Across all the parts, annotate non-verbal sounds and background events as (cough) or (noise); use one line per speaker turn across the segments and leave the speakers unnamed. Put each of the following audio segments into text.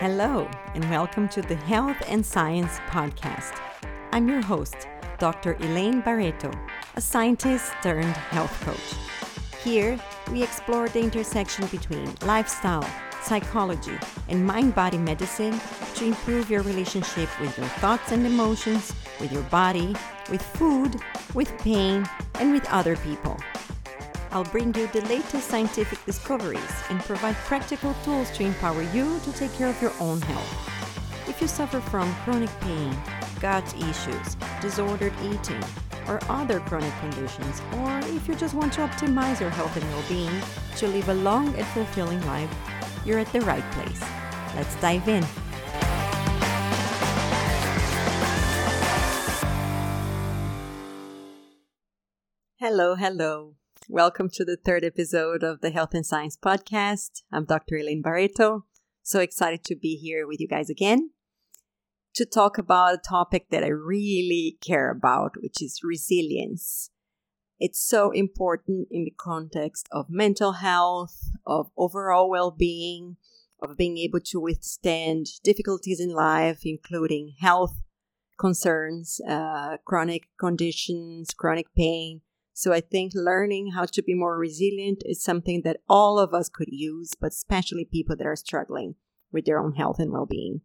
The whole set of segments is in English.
Hello, and welcome to the Health and Science Podcast. I'm your host, Dr. Elaine Barreto, a scientist turned health coach. Here, we explore the intersection between lifestyle, psychology, and mind body medicine to improve your relationship with your thoughts and emotions, with your body, with food, with pain, and with other people. I'll bring you the latest scientific discoveries and provide practical tools to empower you to take care of your own health. If you suffer from chronic pain, gut issues, disordered eating, or other chronic conditions, or if you just want to optimize your health and well being to live a long and fulfilling life, you're at the right place. Let's dive in. Hello, hello. Welcome to the third episode of the Health and Science Podcast. I'm Dr. Elaine Barreto. So excited to be here with you guys again to talk about a topic that I really care about, which is resilience. It's so important in the context of mental health, of overall well being, of being able to withstand difficulties in life, including health concerns, uh, chronic conditions, chronic pain so I think learning how to be more resilient is something that all of us could use, but especially people that are struggling with their own health and well being.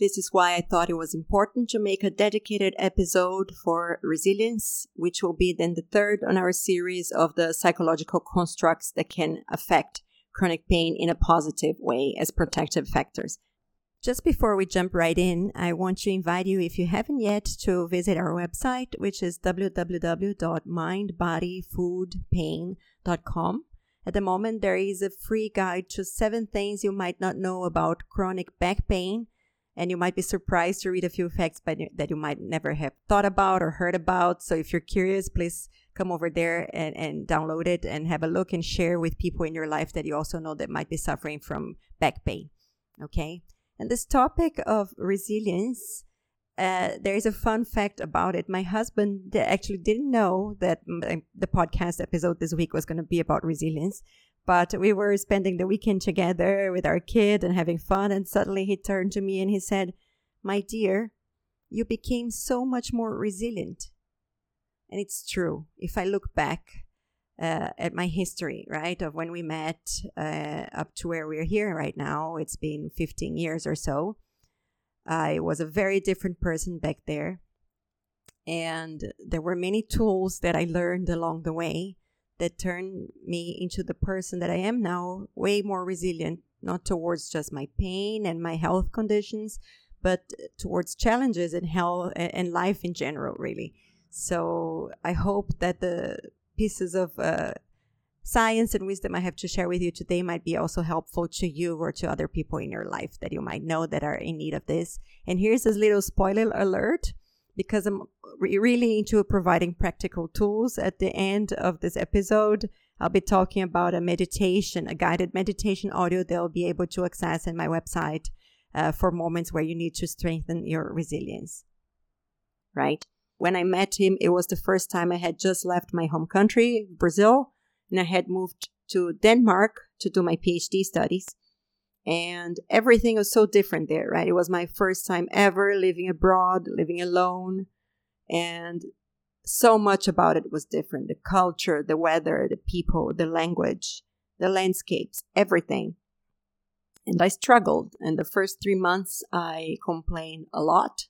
This is why I thought it was important to make a dedicated episode for resilience, which will be then the third on our series of the psychological constructs that can affect chronic pain in a positive way as protective factors. Just before we jump right in, I want to invite you, if you haven't yet, to visit our website, which is www.mindbodyfoodpain.com. At the moment, there is a free guide to seven things you might not know about chronic back pain. And you might be surprised to read a few facts that you might never have thought about or heard about. So if you're curious, please come over there and, and download it and have a look and share with people in your life that you also know that might be suffering from back pain. Okay. And this topic of resilience, uh, there is a fun fact about it. My husband actually didn't know that the podcast episode this week was going to be about resilience, but we were spending the weekend together with our kid and having fun. And suddenly he turned to me and he said, My dear, you became so much more resilient. And it's true. If I look back, uh, at my history, right, of when we met uh, up to where we're here right now. It's been 15 years or so. I was a very different person back there. And there were many tools that I learned along the way that turned me into the person that I am now, way more resilient, not towards just my pain and my health conditions, but towards challenges in health and life in general, really. So I hope that the pieces of uh, science and wisdom I have to share with you today might be also helpful to you or to other people in your life that you might know that are in need of this. And here's this little spoiler alert because I'm re- really into providing practical tools at the end of this episode. I'll be talking about a meditation, a guided meditation audio they'll be able to access in my website uh, for moments where you need to strengthen your resilience. Right? When I met him, it was the first time I had just left my home country, Brazil, and I had moved to Denmark to do my PhD studies. And everything was so different there, right? It was my first time ever living abroad, living alone. And so much about it was different the culture, the weather, the people, the language, the landscapes, everything. And I struggled. And the first three months, I complained a lot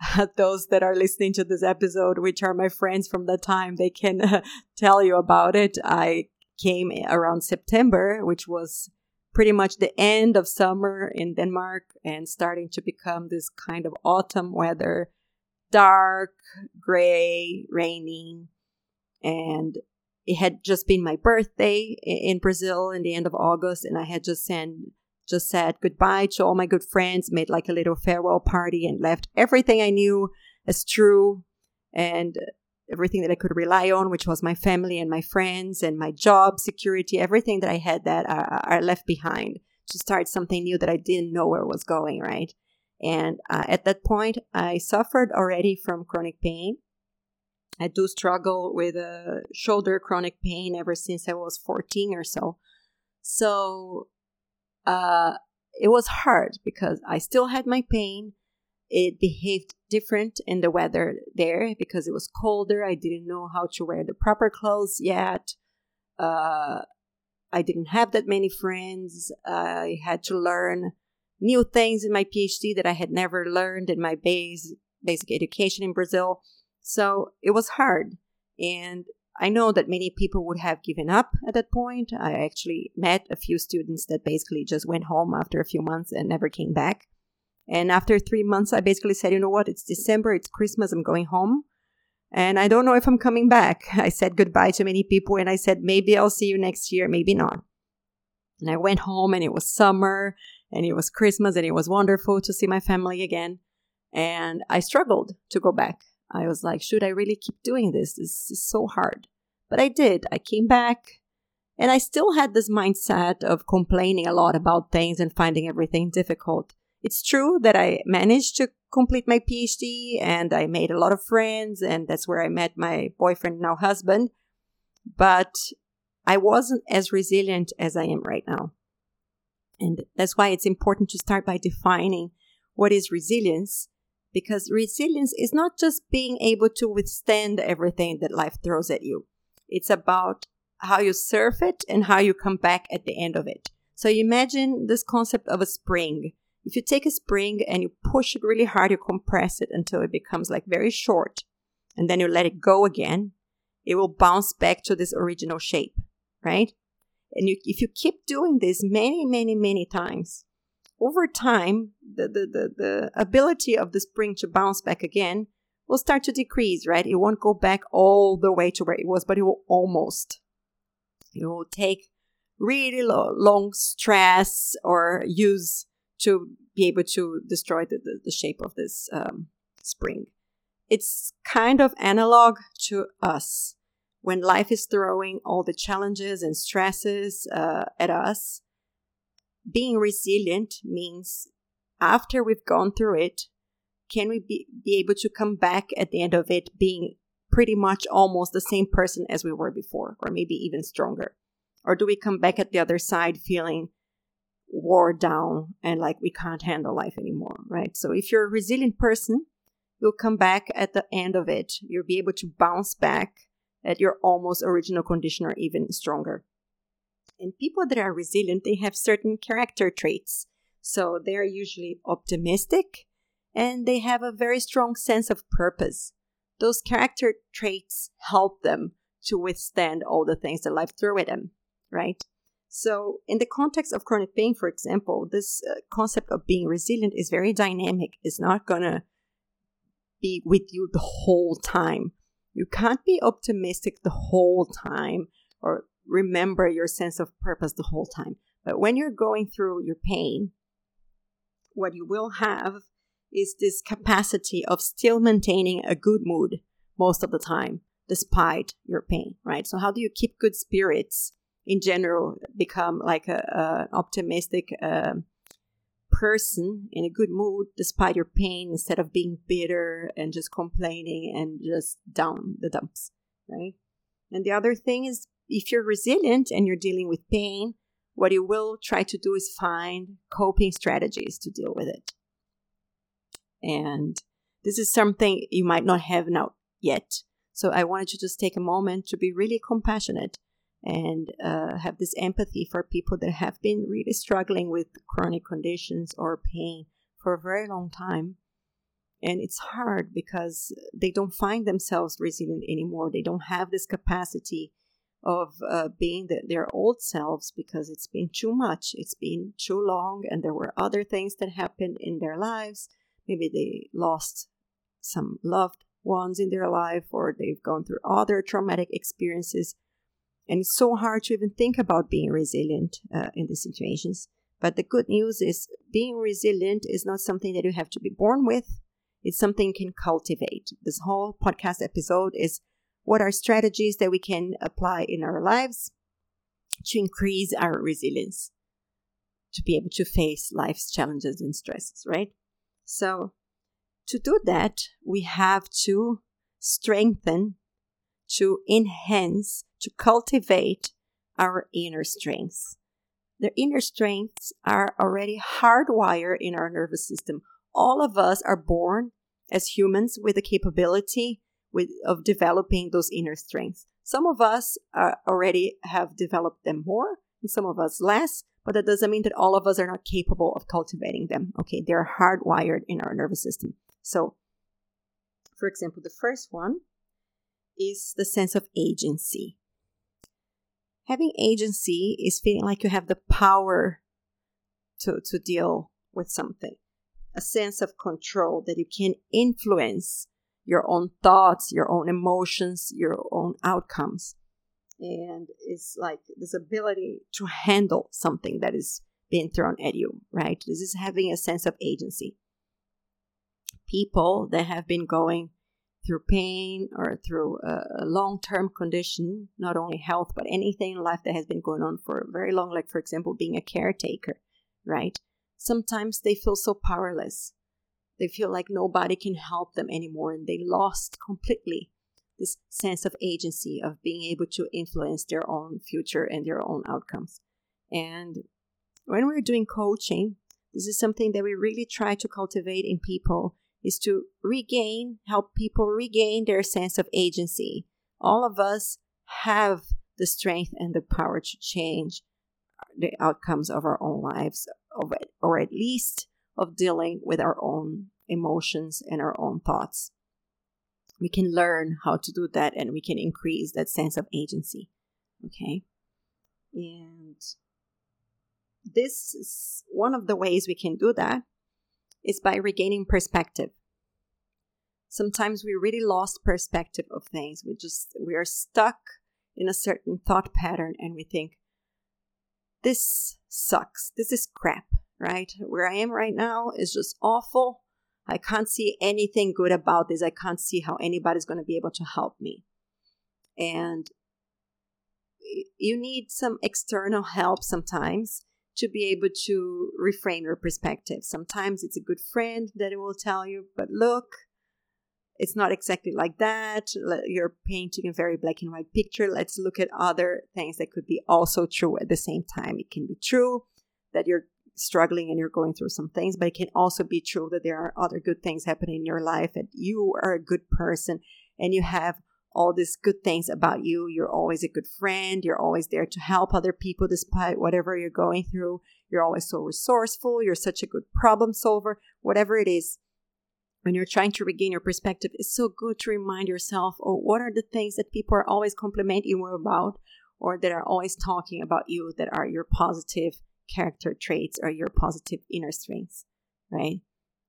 (laughs) those that are listening to this episode, which are my friends from that time, they can uh, (laughs) tell you about it. I came around September, which was pretty much the end of summer in Denmark and starting to become this kind of autumn weather dark, gray, raining. And it had just been my birthday in Brazil in the end of August, and I had just sent just said goodbye to all my good friends, made like a little farewell party, and left everything I knew as true and everything that I could rely on, which was my family and my friends and my job security, everything that I had that I, left behind to start something new that I didn't know where was going, right? And uh, at that point, I suffered already from chronic pain. I do struggle with a shoulder chronic pain ever since I was 14 or so. So uh, it was hard because I still had my pain. It behaved different in the weather there because it was colder. I didn't know how to wear the proper clothes yet. Uh, I didn't have that many friends. I had to learn new things in my PhD that I had never learned in my base, basic education in Brazil. So it was hard. And I know that many people would have given up at that point. I actually met a few students that basically just went home after a few months and never came back. And after three months, I basically said, you know what? It's December, it's Christmas, I'm going home. And I don't know if I'm coming back. (laughs) I said goodbye to many people and I said, maybe I'll see you next year, maybe not. And I went home and it was summer and it was Christmas and it was wonderful to see my family again. And I struggled to go back. I was like, should I really keep doing this? This is so hard. But I did. I came back and I still had this mindset of complaining a lot about things and finding everything difficult. It's true that I managed to complete my PhD and I made a lot of friends, and that's where I met my boyfriend, now husband. But I wasn't as resilient as I am right now. And that's why it's important to start by defining what is resilience because resilience is not just being able to withstand everything that life throws at you. It's about how you surf it and how you come back at the end of it. So imagine this concept of a spring. If you take a spring and you push it really hard, you compress it until it becomes like very short, and then you let it go again, it will bounce back to this original shape, right? And you, if you keep doing this many, many, many times, over time, the, the, the, the ability of the spring to bounce back again will start to decrease, right? It won't go back all the way to where it was, but it will almost. It will take really lo- long stress or use to be able to destroy the, the, the shape of this um, spring. It's kind of analog to us. When life is throwing all the challenges and stresses uh, at us, being resilient means after we've gone through it, can we be, be able to come back at the end of it being pretty much almost the same person as we were before, or maybe even stronger? Or do we come back at the other side feeling wore down and like we can't handle life anymore, right? So if you're a resilient person, you'll come back at the end of it. You'll be able to bounce back at your almost original condition or even stronger. And people that are resilient, they have certain character traits. So they're usually optimistic and they have a very strong sense of purpose. Those character traits help them to withstand all the things that life throws at them, right? So, in the context of chronic pain, for example, this uh, concept of being resilient is very dynamic. It's not going to be with you the whole time. You can't be optimistic the whole time or remember your sense of purpose the whole time. But when you're going through your pain, what you will have is this capacity of still maintaining a good mood most of the time, despite your pain, right? So, how do you keep good spirits in general, become like a, a optimistic uh, person in a good mood despite your pain instead of being bitter and just complaining and just down the dumps, right? And the other thing is if you're resilient and you're dealing with pain, what you will try to do is find coping strategies to deal with it. And this is something you might not have now yet. So I wanted to just take a moment to be really compassionate and uh, have this empathy for people that have been really struggling with chronic conditions or pain for a very long time. And it's hard because they don't find themselves resilient anymore. They don't have this capacity of uh, being the, their old selves because it's been too much, it's been too long, and there were other things that happened in their lives. Maybe they lost some loved ones in their life, or they've gone through other traumatic experiences. And it's so hard to even think about being resilient uh, in these situations. But the good news is being resilient is not something that you have to be born with. It's something you can cultivate. This whole podcast episode is what are strategies that we can apply in our lives to increase our resilience, to be able to face life's challenges and stresses, right? So, to do that, we have to strengthen, to enhance, to cultivate our inner strengths. The inner strengths are already hardwired in our nervous system. All of us are born as humans with the capability with, of developing those inner strengths. Some of us uh, already have developed them more, and some of us less, but that doesn't mean that all of us are not capable of cultivating them. Okay, they're hardwired in our nervous system. So, for example, the first one is the sense of agency. Having agency is feeling like you have the power to, to deal with something, a sense of control that you can influence your own thoughts, your own emotions, your own outcomes. And it's like this ability to handle something that is being thrown at you, right? This is having a sense of agency. People that have been going through pain or through a, long term condition, not only health, but anything in life that has been going on for very long, like, for example, being a caretaker, right? Sometimes they feel so powerless. They feel like nobody can help them anymore and they lost completely this sense of agency of being able to influence their own future and their own outcomes. And when we're doing coaching, this is something that we really try to cultivate in people is to regain, help people regain their sense of agency. All of us have the strength and the power to change the outcomes of our own lives, or at least of dealing with our own emotions and our own thoughts. We can learn how to do that and we can increase that sense of agency. Okay. And this is one of the ways we can do that is by regaining perspective. Sometimes we really lost perspective of things. We just we are stuck in a certain thought pattern and we think this sucks. This is crap, right? Where I am right now is just awful. I can't see anything good about this. I can't see how anybody's going to be able to help me. And you need some external help sometimes to be able to reframe your perspective. Sometimes it's a good friend that will tell you, but look, it's not exactly like that. You're painting a very black and white picture. Let's look at other things that could be also true at the same time. It can be true that you're struggling and you're going through some things, but it can also be true that there are other good things happening in your life, that you are a good person and you have all these good things about you. You're always a good friend. You're always there to help other people despite whatever you're going through. You're always so resourceful. You're such a good problem solver. Whatever it is, when you're trying to regain your perspective, it's so good to remind yourself, oh, what are the things that people are always complimenting you about or that are always talking about you that are your positive character traits or your positive inner strengths, right?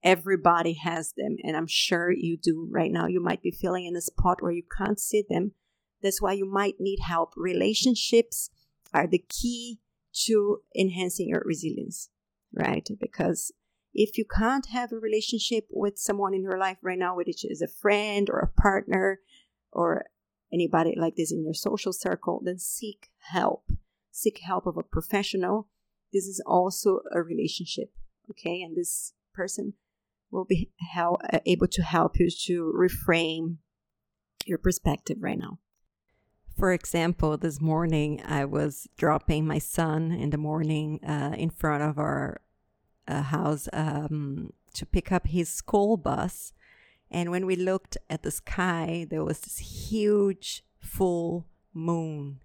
Everybody has them, and I'm sure you do right now. You might be feeling in a spot where you can't see them. That's why you might need help. Relationships are the key to enhancing your resilience, right? Because if you can't have a relationship with someone in your life right now, which is a friend or a partner or anybody like this in your social circle, then seek help. Seek help of a professional. This is also a relationship, okay? And this person will be uh, able to help you to reframe your perspective right now. For example, this morning I was dropping my son in the morning uh, in front of our uh, house um, to pick up his school bus. And when we looked at the sky, there was this huge full moon.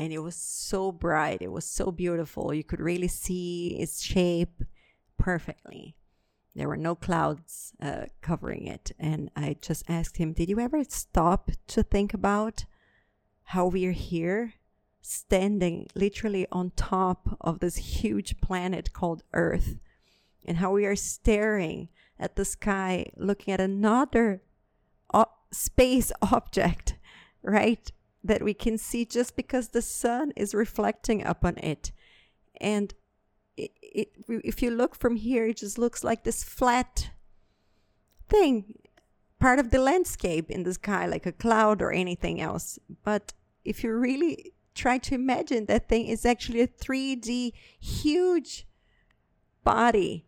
And it was so bright. It was so beautiful. You could really see its shape perfectly. There were no clouds uh, covering it. And I just asked him, Did you ever stop to think about how we are here, standing literally on top of this huge planet called Earth, and how we are staring at the sky, looking at another space (laughs) object, right? That we can see just because the sun is reflecting upon it. And it, it, if you look from here, it just looks like this flat thing, part of the landscape in the sky, like a cloud or anything else. But if you really try to imagine that thing is actually a 3D huge body.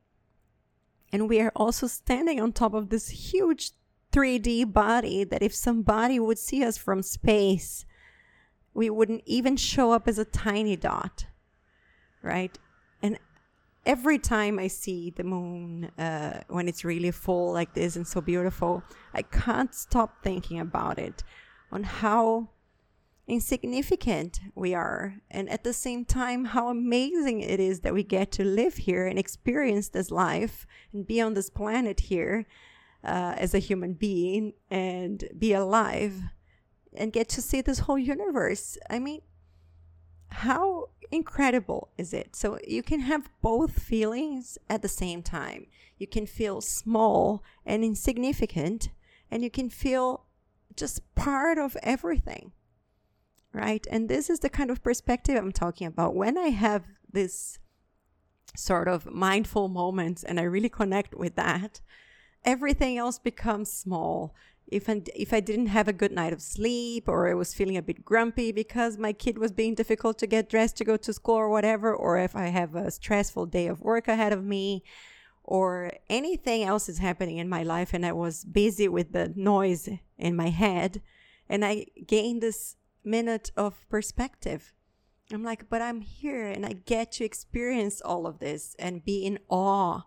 And we are also standing on top of this huge 3D body that if somebody would see us from space, we wouldn't even show up as a tiny dot right? And every time I see the moon uh, when it's really full like this and so beautiful, I can't stop thinking about it on how insignificant we are, and at the same time, how amazing it is that we get to live here and experience this life and be on this planet here uh, as a human being and be alive and get to see this whole universe. I mean, how incredible is it? So you can have both feelings at the same time. You can feel small and insignificant, and you can feel just part of everything. Right? And this is the kind of perspective I'm talking about. When I have this sort of mindful moments and I really connect with that, everything else becomes small if I, if I didn't have a good night of sleep or I was feeling a bit grumpy because my kid was being difficult to get dressed to go to school or whatever, or if I have a stressful day of work ahead of me, or anything else is happening in my life and I was busy with the noise in my head and I gained this minute of perspective. I'm like, but I'm here and I get to experience all of this and be in awe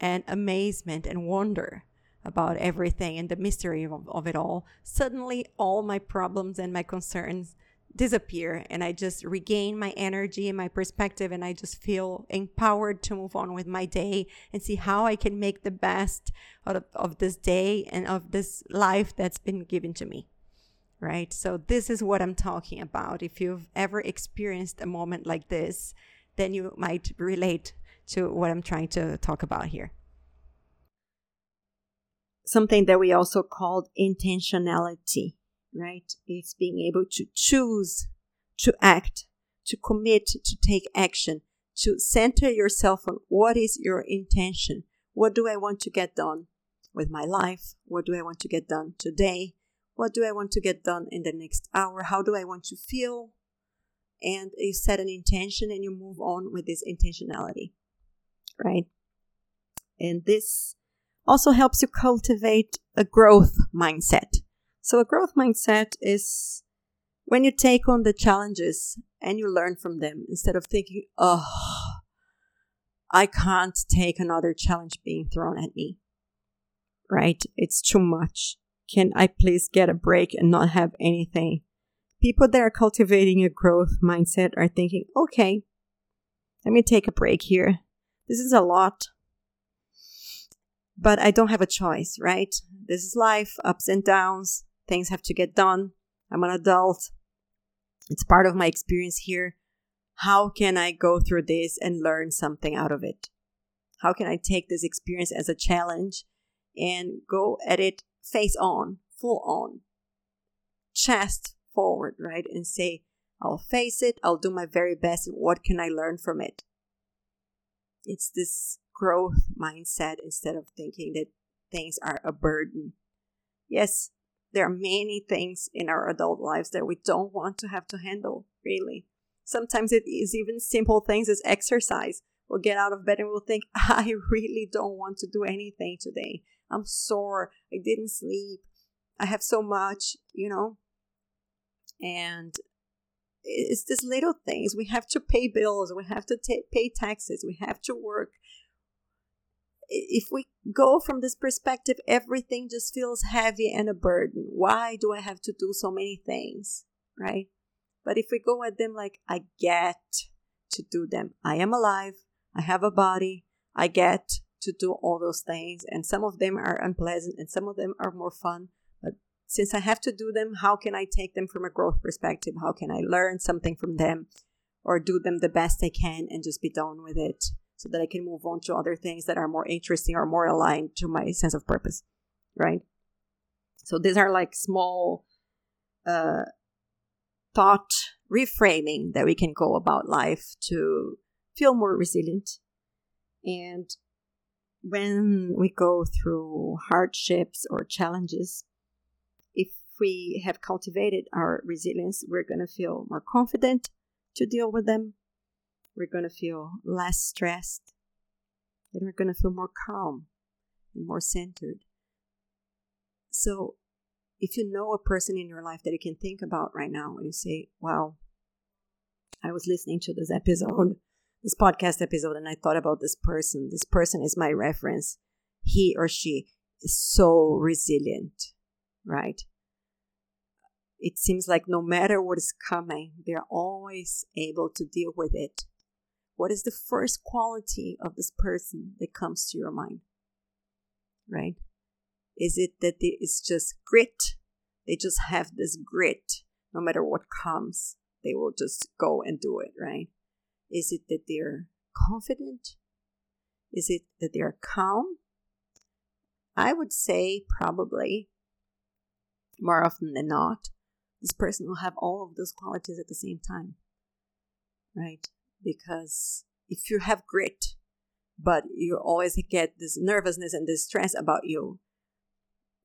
and amazement and wonder about everything and the mystery of, of it all, suddenly all my problems and my concerns disappear and I just regain my energy and my perspective and I just feel empowered to move on with my day and see how I can make the best out of, of this day and of this life that's been given to me. Right? So this is what I'm talking about. If you've ever experienced a moment like this, then you might relate to what I'm trying to talk about here something that we also called intentionality, right? It's being able to choose to act, to commit, to take action, to center yourself on what is your intention. What do I want to get done with my life? What do I want to get done today? What do I want to get done in the next hour? How do I want to feel? And you set an intention and you move on with this intentionality, right? And this also helps you cultivate a growth mindset. So, a growth mindset is when you take on the challenges and you learn from them instead of thinking, oh, I can't take another challenge being thrown at me. Right? It's too much. Can I please get a break and not have anything? People that are cultivating a growth mindset are thinking, okay, let me take a break here. This is a lot but I don't have a choice, right? This is life, ups and downs. Things have to get done. I'm an adult. It's part of my experience here. How can I go through this and learn something out of it? How can I take this experience as a challenge and go at it face on, full on, chest forward, right? And say, I'll face it, I'll do my very best, and what can I learn from it? It's this growth mindset instead of thinking that things are a burden. Yes, there are many things in our adult lives that we don't want to have to handle, really. Sometimes it is even simple things as exercise. We'll get out of bed and we'll think, (laughs) I really don't want to do anything today. I'm sore. I didn't sleep. I have so much, you know. And it's these little things. We have to pay bills. We have to t- pay taxes. We have to work if we go from this perspective, everything just feels heavy and a burden. Why do I have to do so many things? Right? But if we go at them like, I get to do them, I am alive, I have a body, I get to do all those things. And some of them are unpleasant and some of them are more fun. Since I have to do them, how can I take them from a growth perspective? How can I learn something from them or do them the best I can and just be done with it? so that I can move on to other things that are more interesting or more aligned to my sense of purpose, right? So these are like small uh, thought reframing that we can go about life to feel more resilient. And when we go through hardships or challenges, we have cultivated our resilience, we're going to feel more confident to deal with them we're going to feel less stressed and we're going to feel more calm and more centered. So, if you know a person in your life that you can think about right now and you say, Wow, I was listening to this episode, this podcast episode and I thought about this person. This person is my reference. He or she is so resilient, right? It seems like no matter what is coming, they're always able to deal with it. What is the first quality of this person that comes to your mind? Right? Is it that it's just grit? They just have this grit. No matter what comes, they will just go and do it, right? Is it that they're confident? Is it that they're calm? I would say probably more often than not, this person will have all of those qualities at the same time, right? Because if you have grit, but you always get this nervousness and this stress about you,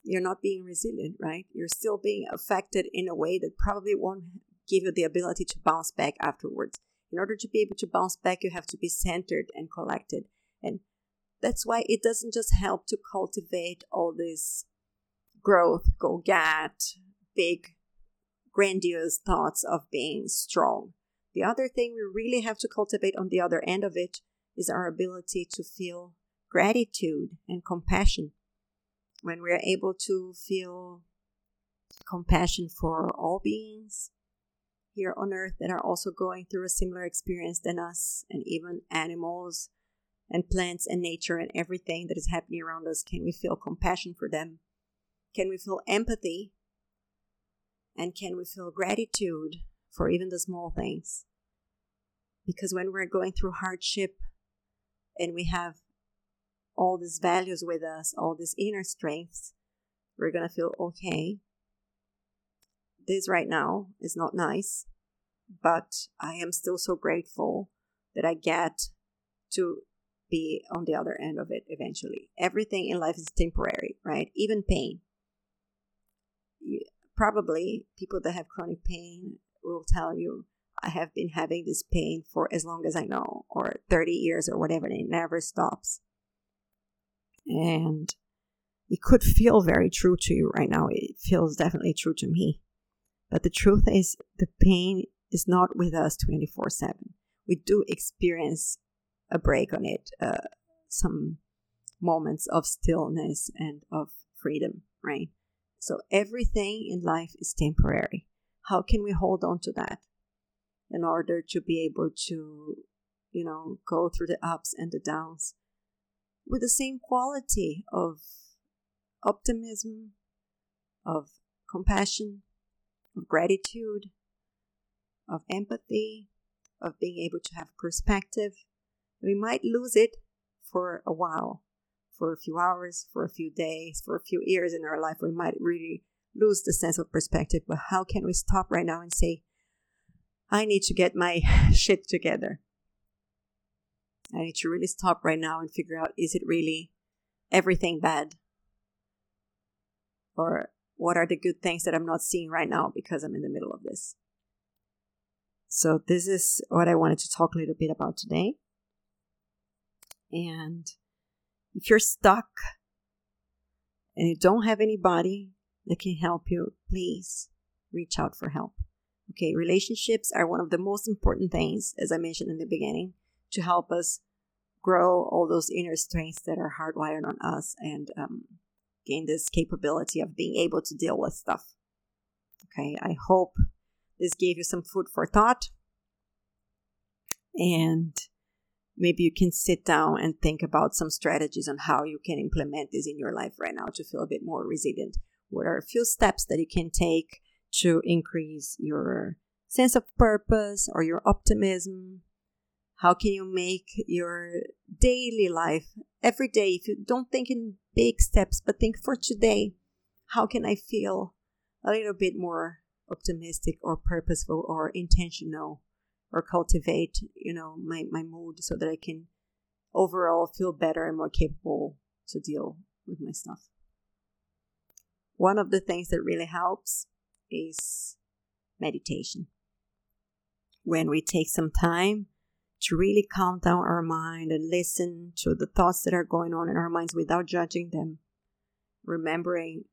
you're not being resilient, right? You're still being affected in a way that probably won't give you the ability to bounce back afterwards. In order to be able to bounce back, you have to be centered and collected. And that's why it doesn't just help to cultivate all this growth, go get, big, grandiose thoughts of being strong. The other thing we really have to cultivate on the other end of it is our ability to feel gratitude and compassion when we are able to feel compassion for all beings here on earth that are also going through a similar experience than us, and even animals and plants and nature and everything that is happening around us, can we feel compassion for them? Can we feel empathy? And can we feel gratitude for even the small things? Because when we're going through hardship and we have all these values with us, all these inner strengths, we're going to feel okay. This right now is not nice, but I am still so grateful that I get to be on the other end of it eventually. Everything in life is temporary, right? Even pain. Probably people that have chronic pain will tell you, I have been having this pain for as long as I know, or 30 years or whatever, and it never stops. And it could feel very true to you right now. It feels definitely true to me. But the truth is, the pain is not with us 24 7. We do experience a break on it, uh, some moments of stillness and of freedom, right? So everything in life is temporary. How can we hold on to that in order to be able to, you know, go through the ups and the downs with the same quality of optimism, of compassion, of gratitude, of empathy, of being able to have perspective. We might lose it for a while, for a few hours, for a few days, for a few years in our life. We might really lose the sense of perspective. But how can we stop right now and say, I need to get my (laughs) shit together? I need to really stop right now and figure out is it really everything bad? Or what are the good things that I'm not seeing right now because I'm in the middle of this? So, this is what I wanted to talk a little bit about today. And if you're stuck and you don't have anybody that can help you, please reach out for help. Okay, relationships are one of the most important things, as I mentioned in the beginning to help us grow all those inner strengths that are hardwired on us and um, gain this capability of being able to deal with stuff. Okay, I hope this gave you some food for thought. And maybe you can sit down and think about some strategies on how you can implement this in your life right now to feel a bit more resilient. What are a few steps that you can take to increase your sense of purpose or your optimism how can you make your daily life every day? If you don't think in big steps, but think for today, how can I feel a little bit more optimistic or purposeful or intentional or cultivate, you know, my, my mood so that I can overall feel better and more capable to deal with my stuff. One of the things that really helps is meditation. When we take some time to really calm down our mind and listen to the thoughts that are going on in our minds without judging them. Remembering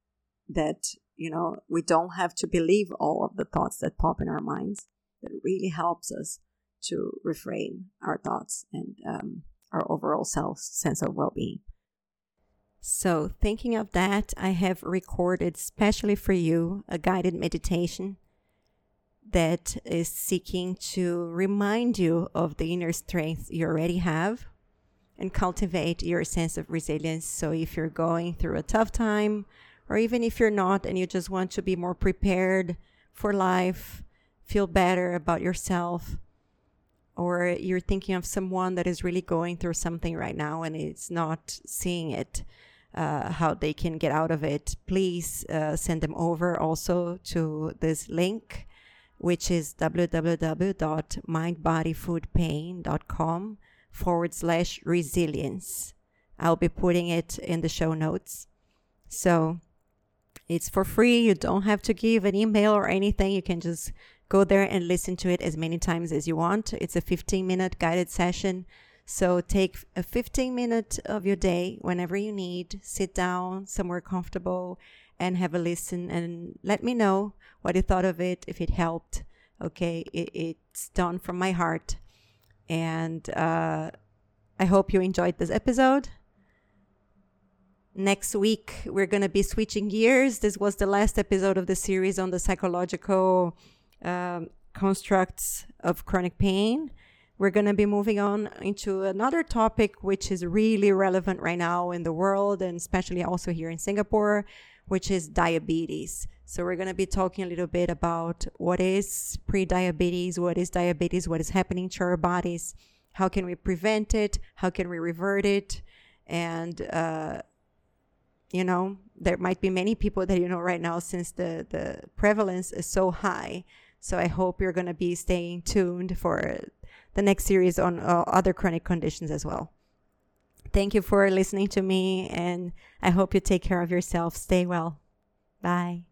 that, you know, we don't have to believe all of the thoughts that pop in our minds. That really helps us to reframe our thoughts and um, our overall self sense of well being. So, thinking of that, I have recorded specially for you a guided meditation that is seeking to remind you of the inner strength you already have and cultivate your sense of resilience. So, if you're going through a tough time, or even if you're not and you just want to be more prepared for life, feel better about yourself, or you're thinking of someone that is really going through something right now and is not seeing it, uh, how they can get out of it, please uh, send them over also to this link, which is www.mindbodyfoodpain.com forward slash resilience. I'll be putting it in the show notes. So it's for free. You don't have to give an email or anything. You can just go there and listen to it as many times as you want. It's a 15 minute guided session. So take a 15 minute of your day whenever you need, sit down somewhere comfortable and have a listen and let me know what you thought of it, if it helped. Okay, it, it's done from my heart. And uh, I hope you enjoyed this episode. Next week, we're going to be switching gears. This was the last episode of the series on the psychological um, constructs of chronic pain. We're going to be moving on into another topic which is really relevant right now in the world and especially also here in Singapore, which is diabetes. So, we're going to be talking a little bit about what is pre diabetes, what is diabetes, what is happening to our bodies, how can we prevent it, how can we revert it, and uh, you know there might be many people that you know right now since the the prevalence is so high so i hope you're going to be staying tuned for the next series on uh, other chronic conditions as well. Thank you for listening to me and i hope you take care of yourself. Stay well. Bye